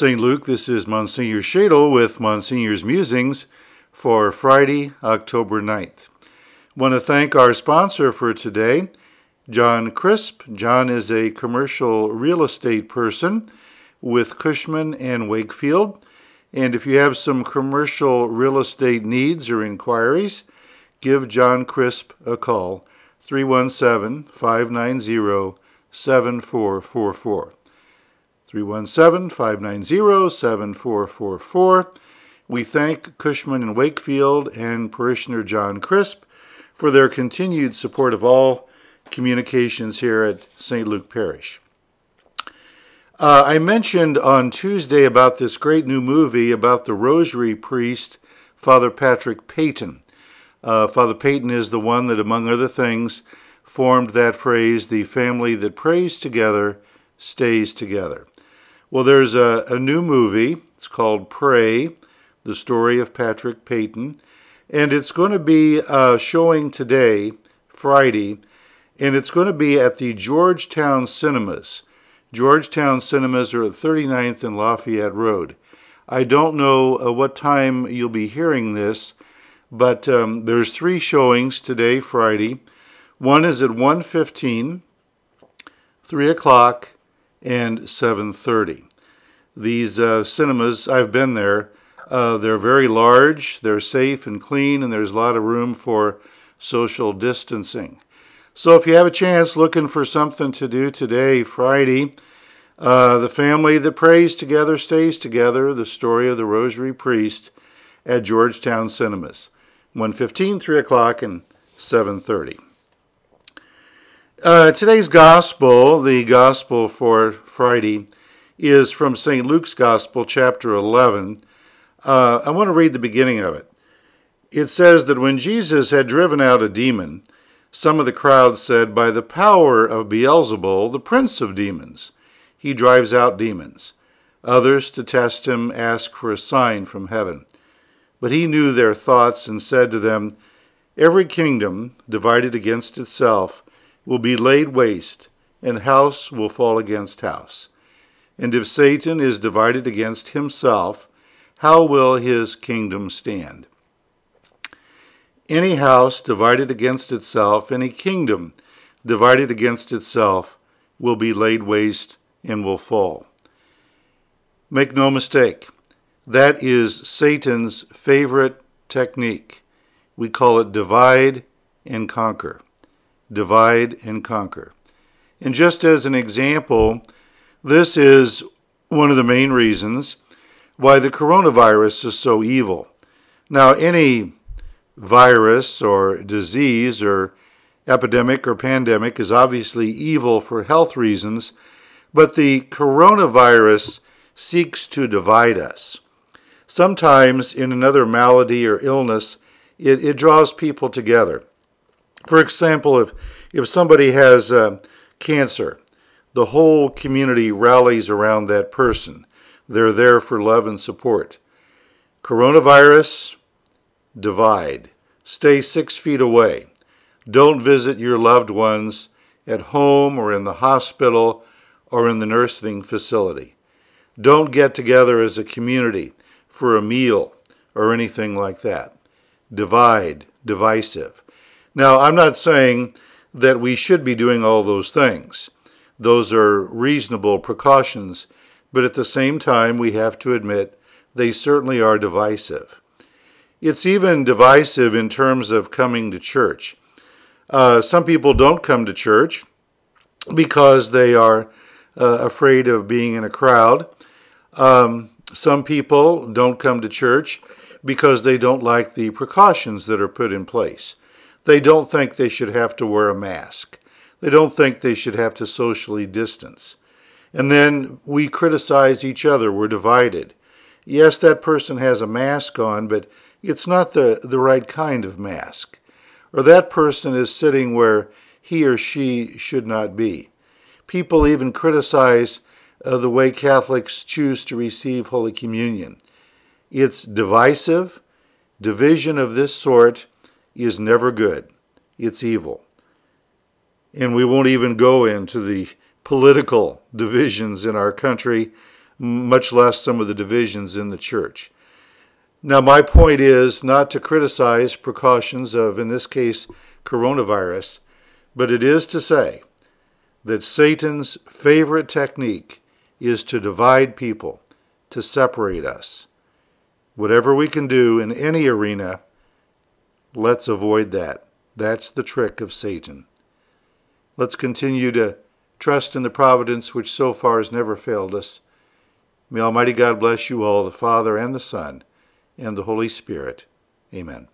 St. Luke, this is Monsignor Schaedel with Monsignor's Musings for Friday, October 9th. want to thank our sponsor for today, John Crisp. John is a commercial real estate person with Cushman and Wakefield. And if you have some commercial real estate needs or inquiries, give John Crisp a call 317 590 7444. 317 590 7444. We thank Cushman and Wakefield and parishioner John Crisp for their continued support of all communications here at St. Luke Parish. Uh, I mentioned on Tuesday about this great new movie about the rosary priest, Father Patrick Peyton. Uh, Father Peyton is the one that, among other things, formed that phrase, the family that prays together stays together. Well, there's a, a new movie. It's called Pray, the story of Patrick Peyton. And it's going to be uh, showing today, Friday, and it's going to be at the Georgetown Cinemas. Georgetown Cinemas are at 39th and Lafayette Road. I don't know uh, what time you'll be hearing this, but um, there's three showings today, Friday. One is at 1.15, 3 o'clock, and 7:30. These uh, cinemas, I've been there. Uh, they're very large, they're safe and clean, and there's a lot of room for social distancing. So if you have a chance looking for something to do today, Friday, uh, the family that prays together stays together. The story of the Rosary Priest at Georgetown Cinemas, 1:15, 3 o'clock, and 7:30. Uh, today's gospel, the gospel for Friday, is from St. Luke's Gospel, chapter 11. Uh, I want to read the beginning of it. It says that when Jesus had driven out a demon, some of the crowd said, By the power of Beelzebul, the prince of demons, he drives out demons. Others, to test him, asked for a sign from heaven. But he knew their thoughts and said to them, Every kingdom divided against itself will be laid waste, and house will fall against house. And if Satan is divided against himself, how will his kingdom stand? Any house divided against itself, any kingdom divided against itself, will be laid waste and will fall. Make no mistake, that is Satan's favorite technique. We call it divide and conquer divide and conquer. And just as an example, this is one of the main reasons why the coronavirus is so evil. Now, any virus or disease or epidemic or pandemic is obviously evil for health reasons, but the coronavirus seeks to divide us. Sometimes, in another malady or illness, it, it draws people together. For example, if, if somebody has uh, cancer, the whole community rallies around that person. They're there for love and support. Coronavirus, divide. Stay six feet away. Don't visit your loved ones at home or in the hospital or in the nursing facility. Don't get together as a community for a meal or anything like that. Divide, divisive. Now, I'm not saying that we should be doing all those things. Those are reasonable precautions, but at the same time, we have to admit they certainly are divisive. It's even divisive in terms of coming to church. Uh, some people don't come to church because they are uh, afraid of being in a crowd. Um, some people don't come to church because they don't like the precautions that are put in place. They don't think they should have to wear a mask. They don't think they should have to socially distance. And then we criticize each other. We're divided. Yes, that person has a mask on, but it's not the, the right kind of mask. Or that person is sitting where he or she should not be. People even criticize uh, the way Catholics choose to receive Holy Communion. It's divisive. Division of this sort is never good, it's evil. And we won't even go into the political divisions in our country. much less some of the divisions in the church. Now, my point is not to criticize precautions of, in this case, coronavirus, but it is to say that Satan's favorite technique is to divide people, to separate us. Whatever we can do in any arena, let's avoid that. That's the trick of Satan. Let's continue to trust in the providence which so far has never failed us. May Almighty God bless you all, the Father and the Son and the Holy Spirit. Amen.